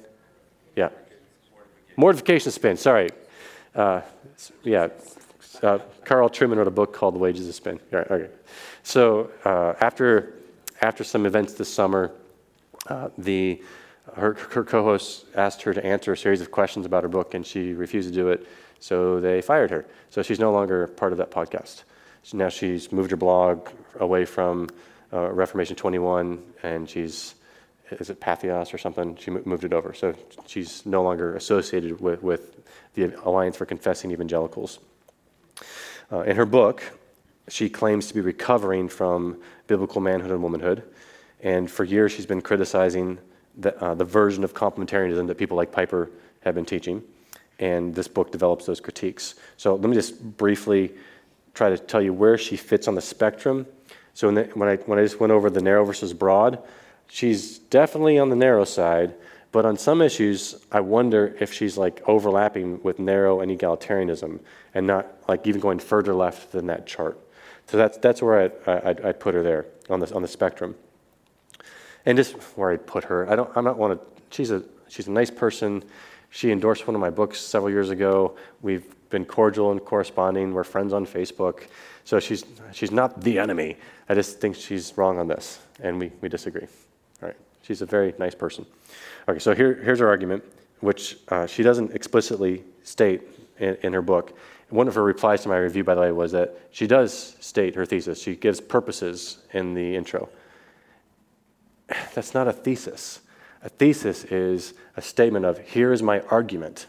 Yeah. Mortification Spin, sorry. Uh, yeah. Uh, Carl Trueman wrote a book called The Wages of Spin. Right, okay. So uh, after, after some events this summer, uh, the her, her co-host asked her to answer a series of questions about her book, and she refused to do it. So they fired her. So she's no longer part of that podcast. So now she's moved her blog away from uh, Reformation 21, and she's is it Patheos or something? She moved it over. So she's no longer associated with, with the Alliance for Confessing Evangelicals. Uh, in her book, she claims to be recovering from biblical manhood and womanhood. And for years, she's been criticizing the, uh, the version of complementarianism that people like Piper have been teaching. And this book develops those critiques. So let me just briefly try to tell you where she fits on the spectrum. So the, when, I, when I just went over the narrow versus broad, she's definitely on the narrow side, but on some issues, I wonder if she's like overlapping with narrow and egalitarianism and not like even going further left than that chart. So that's, that's where I'd, I'd put her there on the, on the spectrum and just where I'd put her. I don't. I'm not want to. She's a she's a nice person. She endorsed one of my books several years ago. We've been cordial and corresponding. We're friends on Facebook. So she's she's not the enemy. I just think she's wrong on this, and we, we disagree. All right. She's a very nice person. Okay. So here here's her argument, which uh, she doesn't explicitly state in, in her book. One of her replies to my review, by the way, was that she does state her thesis. She gives purposes in the intro *sighs* that's not a thesis. A thesis is a statement of, here is my argument.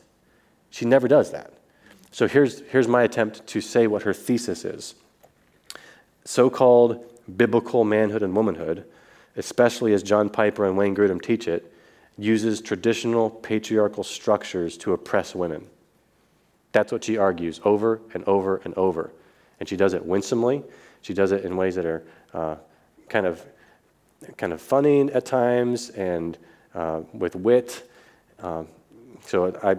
She never does that. So here's, here's my attempt to say what her thesis is. So called biblical manhood and womanhood, especially as John Piper and Wayne Grudem teach it, uses traditional patriarchal structures to oppress women. That's what she argues over and over and over. And she does it winsomely. She does it in ways that are uh, kind of kind of funny at times and uh, with wit. Um, so I,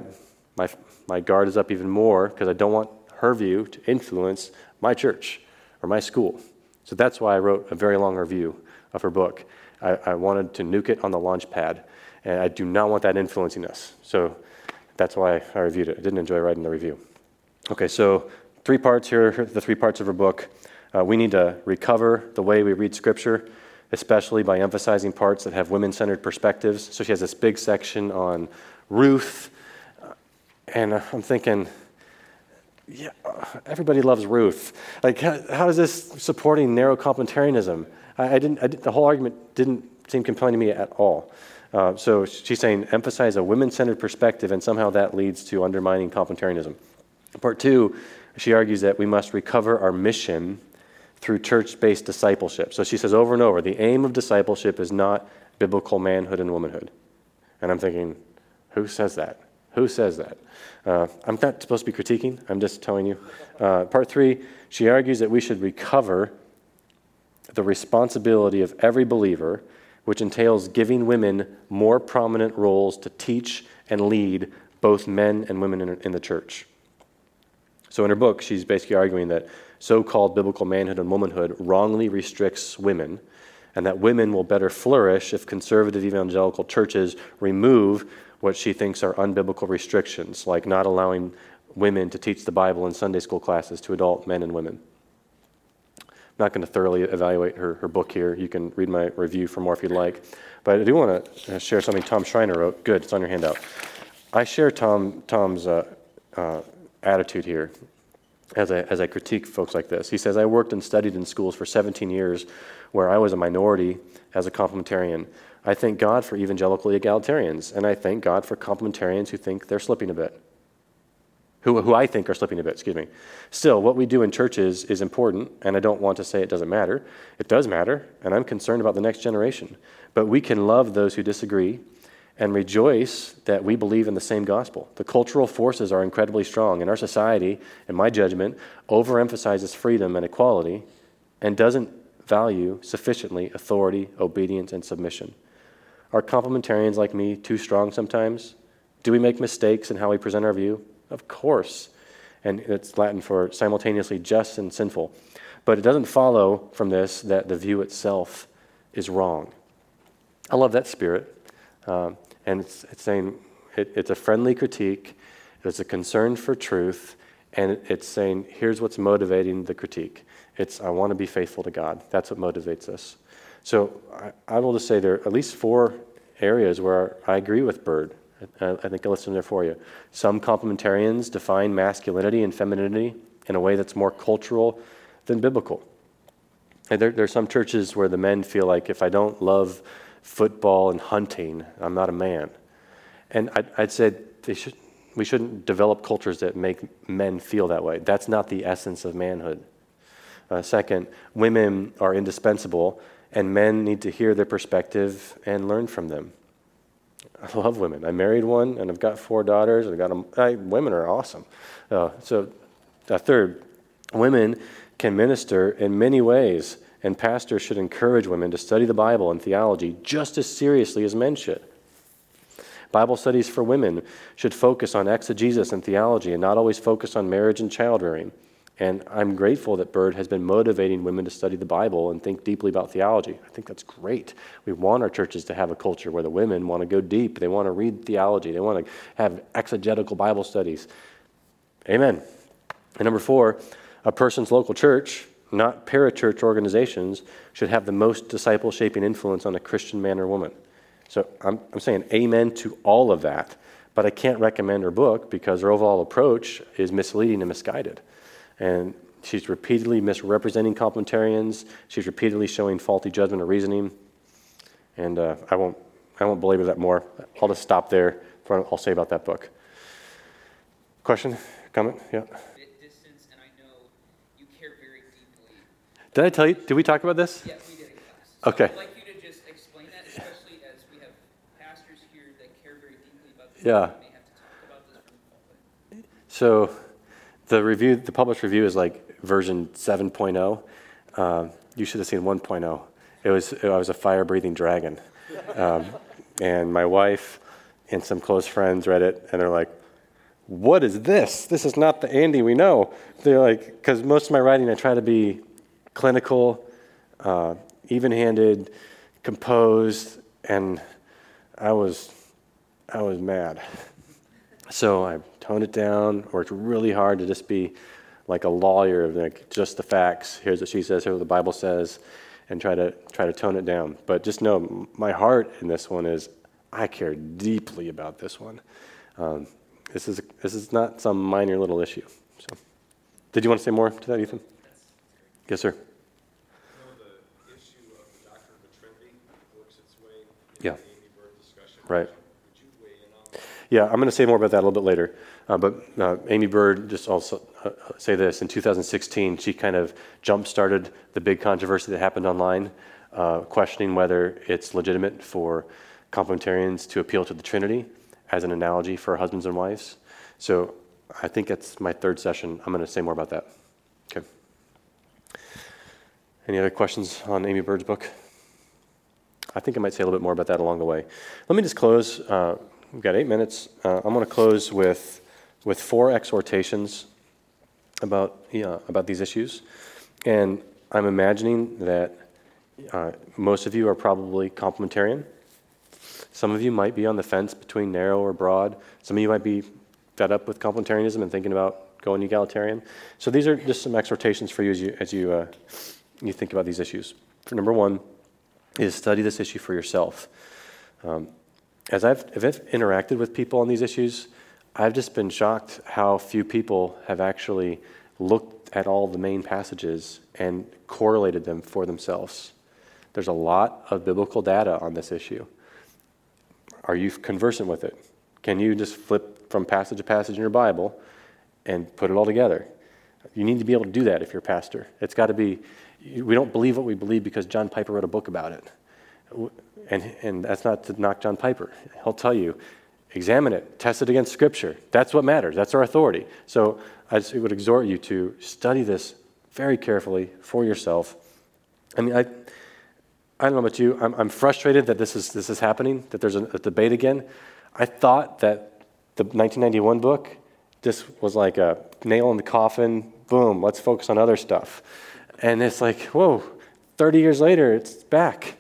my, my guard is up even more because I don't want her view to influence my church or my school. So that's why I wrote a very long review of her book. I, I wanted to nuke it on the launch pad, and I do not want that influencing us. So that's why I reviewed it. I didn't enjoy writing the review. Okay, so three parts here, the three parts of her book. Uh, we need to recover the way we read Scripture, especially by emphasizing parts that have women centered perspectives. So she has this big section on Ruth, uh, and uh, I'm thinking, yeah, everybody loves Ruth. Like, how, how is this supporting narrow complementarianism? I, I didn't, I did, the whole argument didn't seem compelling to me at all. Uh, so she's saying emphasize a women centered perspective, and somehow that leads to undermining complementarianism. Part two, she argues that we must recover our mission through church based discipleship. So she says over and over the aim of discipleship is not biblical manhood and womanhood. And I'm thinking, who says that? Who says that? Uh, I'm not supposed to be critiquing, I'm just telling you. Uh, part three, she argues that we should recover the responsibility of every believer, which entails giving women more prominent roles to teach and lead both men and women in, in the church. So, in her book, she's basically arguing that so called biblical manhood and womanhood wrongly restricts women, and that women will better flourish if conservative evangelical churches remove what she thinks are unbiblical restrictions, like not allowing women to teach the Bible in Sunday school classes to adult men and women. Not going to thoroughly evaluate her, her book here. You can read my review for more if you'd like. But I do want to share something Tom Schreiner wrote. Good, it's on your handout. I share Tom, Tom's uh, uh, attitude here as I, as I critique folks like this. He says, I worked and studied in schools for 17 years where I was a minority as a complementarian. I thank God for evangelical egalitarians, and I thank God for complementarians who think they're slipping a bit. Who, who I think are slipping a bit, excuse me. Still, what we do in churches is important, and I don't want to say it doesn't matter. It does matter, and I'm concerned about the next generation. But we can love those who disagree and rejoice that we believe in the same gospel. The cultural forces are incredibly strong, and our society, in my judgment, overemphasizes freedom and equality and doesn't value sufficiently authority, obedience, and submission. Are complementarians like me too strong sometimes? Do we make mistakes in how we present our view? Of course. And it's Latin for simultaneously just and sinful. But it doesn't follow from this that the view itself is wrong. I love that spirit. Um, and it's, it's saying it, it's a friendly critique, it's a concern for truth, and it's saying here's what's motivating the critique. It's I want to be faithful to God. That's what motivates us. So I, I will just say there are at least four areas where I agree with Byrd. I, I think I listed them there for you. Some complementarians define masculinity and femininity in a way that's more cultural than biblical. And there, there are some churches where the men feel like if I don't love football and hunting. I'm not a man. And I'd, I'd say they should, we shouldn't develop cultures that make men feel that way. That's not the essence of manhood. Uh, second, women are indispensable, and men need to hear their perspective and learn from them. I love women. I married one, and I've got four daughters. I've got them. Women are awesome. Uh, so, uh, third, women can minister in many ways and pastors should encourage women to study the Bible and theology just as seriously as men should. Bible studies for women should focus on exegesis and theology and not always focus on marriage and child rearing. And I'm grateful that Byrd has been motivating women to study the Bible and think deeply about theology. I think that's great. We want our churches to have a culture where the women want to go deep, they want to read theology, they want to have exegetical Bible studies. Amen. And number four, a person's local church not parachurch organizations, should have the most disciple shaping influence on a Christian man or woman. So I'm, I'm saying amen to all of that, but I can't recommend her book because her overall approach is misleading and misguided. And she's repeatedly misrepresenting complementarians, she's repeatedly showing faulty judgment or reasoning. And uh, I, won't, I won't belabor that more. I'll just stop there for what I'll say about that book. Question? Comment? Yeah. Did I tell you? Did we talk about this? Yes, we did in class. Okay. I'd like you to just explain that, especially as we have pastors here that care very deeply about this. Yeah. May have to talk about this from the pulpit. So the review, the published review is like version 7.0. Um, you should have seen 1.0. It was, I was a fire breathing dragon. Um, and my wife and some close friends read it and they're like, what is this? This is not the Andy we know. They're like, because most of my writing, I try to be clinical, uh, even-handed, composed, and I was, I was mad. So I toned it down, worked really hard to just be like a lawyer, of like just the facts. Here's what she says, here's what the Bible says, and try to try to tone it down. But just know, my heart in this one is I care deeply about this one. Um, this is this is not some minor little issue. So, did you want to say more to that, Ethan? Yes, sir. I know the issue of the doctrine of the Trinity works its way Yeah. into the Aimee Byrd discussion. Right. Would you weigh in on that? Yeah, I'm going to say more about that a little bit later. Uh, but uh, Aimee Byrd, just also uh, say this in 2016, she kind of jump started the big controversy that happened online, uh, questioning whether it's legitimate for complementarians to appeal to the Trinity as an analogy for husbands and wives. So I think that's my third session. I'm going to say more about that. Okay. Any other questions on Aimee Byrd's book? I think I might say a little bit more about that along the way. Let me just close. Uh, we've got eight minutes. Uh, I'm going to close with, with four exhortations about, yeah, about these issues. And I'm imagining that uh, most of you are probably complementarian. Some of you might be on the fence between narrow or broad. Some of you might be fed up with complementarianism and thinking about going egalitarian. So these are just some exhortations for you as you, as you, uh, you think about these issues. For number one, is study this issue for yourself. Um, as I've, I've interacted with people on these issues, I've just been shocked how few people have actually looked at all the main passages and correlated them for themselves. There's a lot of biblical data on this issue. Are you conversant with it? Can you just flip from passage to passage in your Bible and put it all together? You need to be able to do that if you're a pastor. It's got to be, we don't believe what we believe because John Piper wrote a book about it. And, and that's not to knock John Piper. He'll tell you, examine it, test it against Scripture. That's what matters. That's our authority. So I would exhort you to study this very carefully for yourself. I mean, I, I don't know about you. I'm, I'm frustrated that this is, this is happening, that there's a, a debate again. I thought that the 1991 book just was like a nail in the coffin. Boom, let's focus on other stuff. And it's like, whoa, 30 years later, it's back.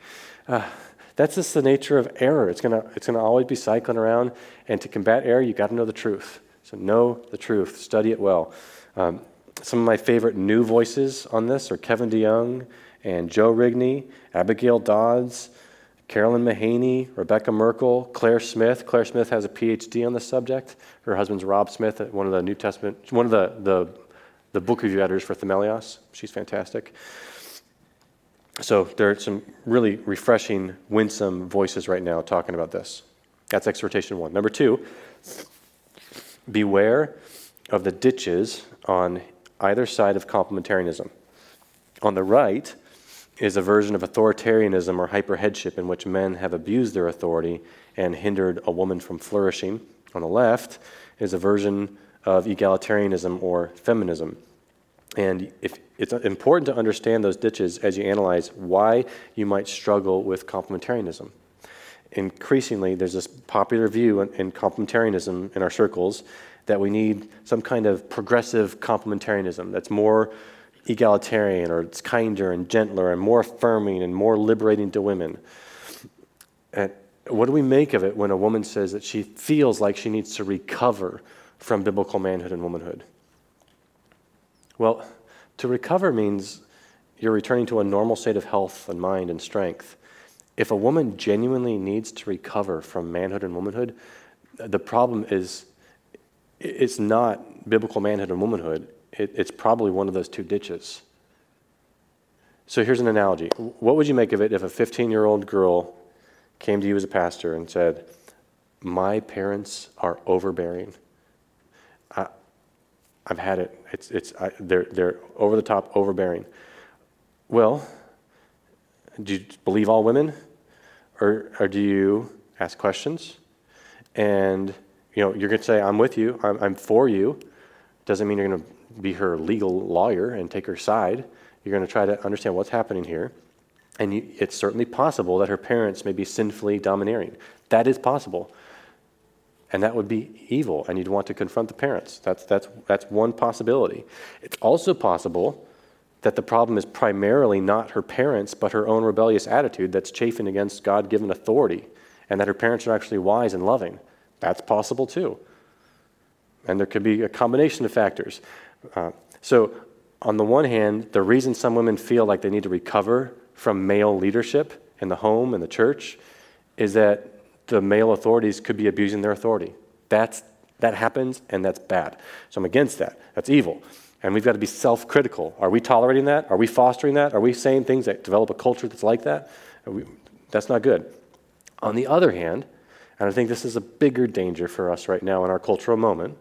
Uh, that's just the nature of error. It's gonna, it's gonna always be cycling around. And to combat error, you've got to know the truth. So know the truth. Study it well. Um, some of my favorite new voices on this are Kevin DeYoung and Joe Rigney, Abigail Dodds, Carolyn Mahaney, Rebekah Merkle, Claire Smith. Claire Smith has a PhD on the subject. Her husband's Rob Smith, one of the New Testament, one of the, the, the book review editors for Themelios. She's fantastic. So there are some really refreshing, winsome voices right now talking about this. That's exhortation one. Number two, beware of the ditches on either side of complementarianism. On the right is a version of authoritarianism or hyperheadship in which men have abused their authority and hindered a woman from flourishing. On the left is a version of egalitarianism or feminism. And if, it's important to understand those ditches as you analyze why you might struggle with complementarianism. Increasingly, there's this popular view in, in complementarianism in our circles that we need some kind of progressive complementarianism that's more egalitarian or it's kinder and gentler and more affirming and more liberating to women. And what do we make of it when a woman says that she feels like she needs to recover from biblical manhood and womanhood? Well, to recover means you're returning to a normal state of health and mind and strength. If a woman genuinely needs to recover from manhood and womanhood, the problem is it's not biblical manhood and womanhood. It, it's probably one of those two ditches. So here's an analogy. What would you make of it if a 15 year old girl came to you as a pastor and said, My parents are overbearing? I've had it. It's, it's, I, they're, they're over the top, overbearing. Well, do you believe all women? Or, or do you ask questions? And, you know, you're going to say, I'm with you, I'm, I'm for you. Doesn't mean you're going to be her legal lawyer and take her side. You're going to try to understand what's happening here. And you, it's certainly possible that her parents may be sinfully domineering. That is possible. And that would be evil, and you'd want to confront the parents. That's, that's, that's one possibility. It's also possible that the problem is primarily not her parents, but her own rebellious attitude that's chafing against God given authority, and that her parents are actually wise and loving. That's possible too. And there could be a combination of factors. Uh, so, on the one hand, the reason some women feel like they need to recover from male leadership in the home and the church is that the male authorities could be abusing their authority. That's, that happens, and that's bad. So I'm against that. That's evil. And we've got to be self critical. Are we tolerating that? Are we fostering that? Are we saying things that develop a culture that's like that? We, that's not good. On the other hand, and I think this is a bigger danger for us right now in our cultural moment,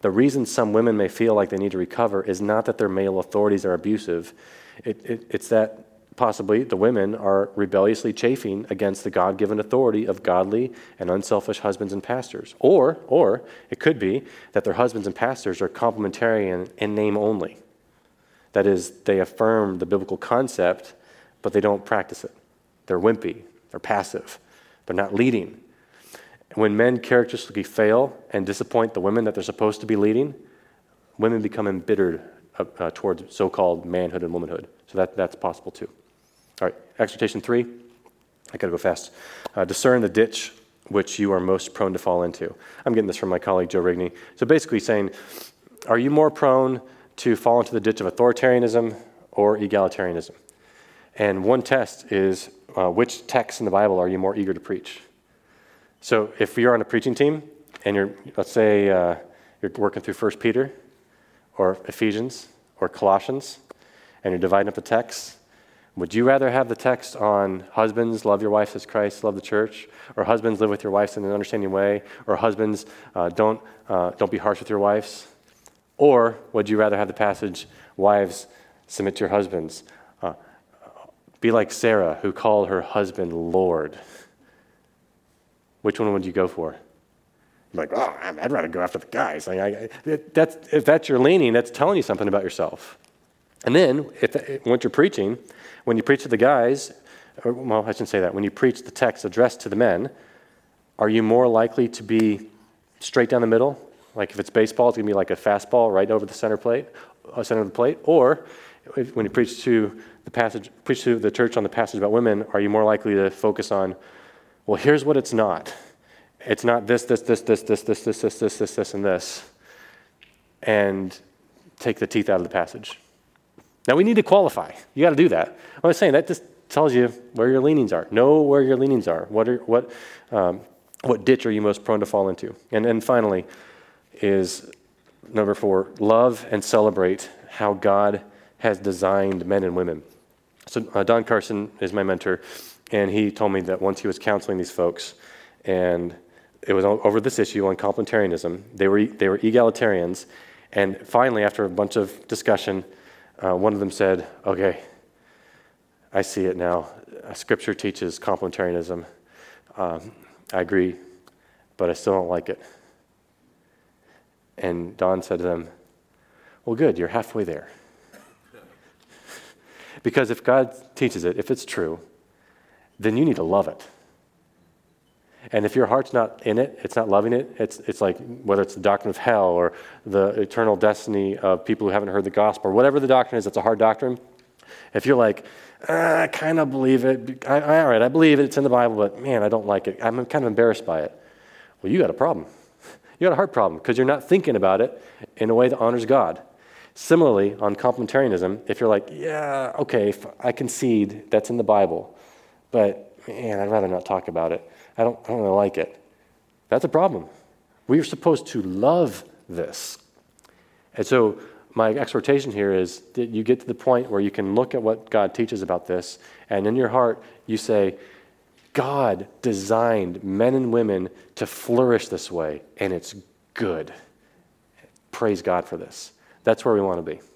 the reason some women may feel like they need to recover is not that their male authorities are abusive, it, it, it's that possibly the women are rebelliously chafing against the God given authority of godly and unselfish husbands and pastors. Or, or it could be that their husbands and pastors are complementarian in name only. That is, they affirm the biblical concept, but they don't practice it. They're wimpy, they're passive, they're not leading. When men characteristically fail and disappoint the women that they're supposed to be leading, women become embittered uh, uh, towards so called manhood and womanhood. So that, that's possible too. Right, exhortation three. I gotta go fast. Uh, discern the ditch which you are most prone to fall into. I'm getting this from my colleague Joe Rigney. So basically saying, are you more prone to fall into the ditch of authoritarianism or egalitarianism? And one test is uh, which texts in the Bible are you more eager to preach? So if you're on a preaching team and you're, let's say, uh, you're working through 1 Peter or Ephesians or Colossians and you're dividing up the texts, would you rather have the text on husbands, love your wives as Christ, love the church, or husbands, live with your wives in an understanding way, or husbands, uh, don't, uh, don't be harsh with your wives? Or would you rather have the passage, wives, submit to your husbands? Uh, be like Sarah, who called her husband Lord. Which one would you go for? Like, oh, I'd rather go after the guys. Like, I, that's, if that's your leaning, that's telling you something about yourself. And then, if, once you're preaching, when you preach to the guys, or, well, I shouldn't say that. When you preach the text addressed to the men, are you more likely to be straight down the middle? Like if it's baseball, it's going to be like a fastball right over the center plate, uh, center of the plate. Or if, when you preach to the passage, preach to the church on the passage about women, are you more likely to focus on, well, here's what it's not. It's not this, this, this, this, this, this, this, this, this, this, this, and this, and take the teeth out of the passage. Now, we need to qualify. You got to do that. I was saying that just tells you where your leanings are. Know where your leanings are. What, are, what, um, what ditch are you most prone to fall into? And then finally, is number four love and celebrate how God has designed men and women. So, uh, Don Carson is my mentor, and he told me that once he was counseling these folks, and it was over this issue on complementarianism, they were, they were egalitarians, and finally, after a bunch of discussion, uh, one of them said, Okay, I see it now. Uh, scripture teaches complementarianism. Um, I agree, but I still don't like it. And Don said to them, Well, good, you're halfway there. *laughs* because if God teaches it, if it's true, then you need to love it. And if your heart's not in it, it's not loving it, it's, it's like whether it's the doctrine of hell or the eternal destiny of people who haven't heard the gospel or whatever the doctrine is, that's a hard doctrine. If you're like, ah, I kind of believe it, I, I, all right, I believe it, it's in the Bible, but man, I don't like it, I'm kind of embarrassed by it. Well, you got a problem. *laughs* You got a heart problem because you're not thinking about it in a way that honors God. Similarly, on complementarianism, if you're like, yeah, okay, I concede that's in the Bible, but man, I'd rather not talk about it. I don't, I don't really like it. That's a problem. We are supposed to love this. And so, my exhortation here is that you get to the point where you can look at what God teaches about this, and in your heart, you say, God designed men and women to flourish this way, and it's good. Praise God for this. That's where we want to be.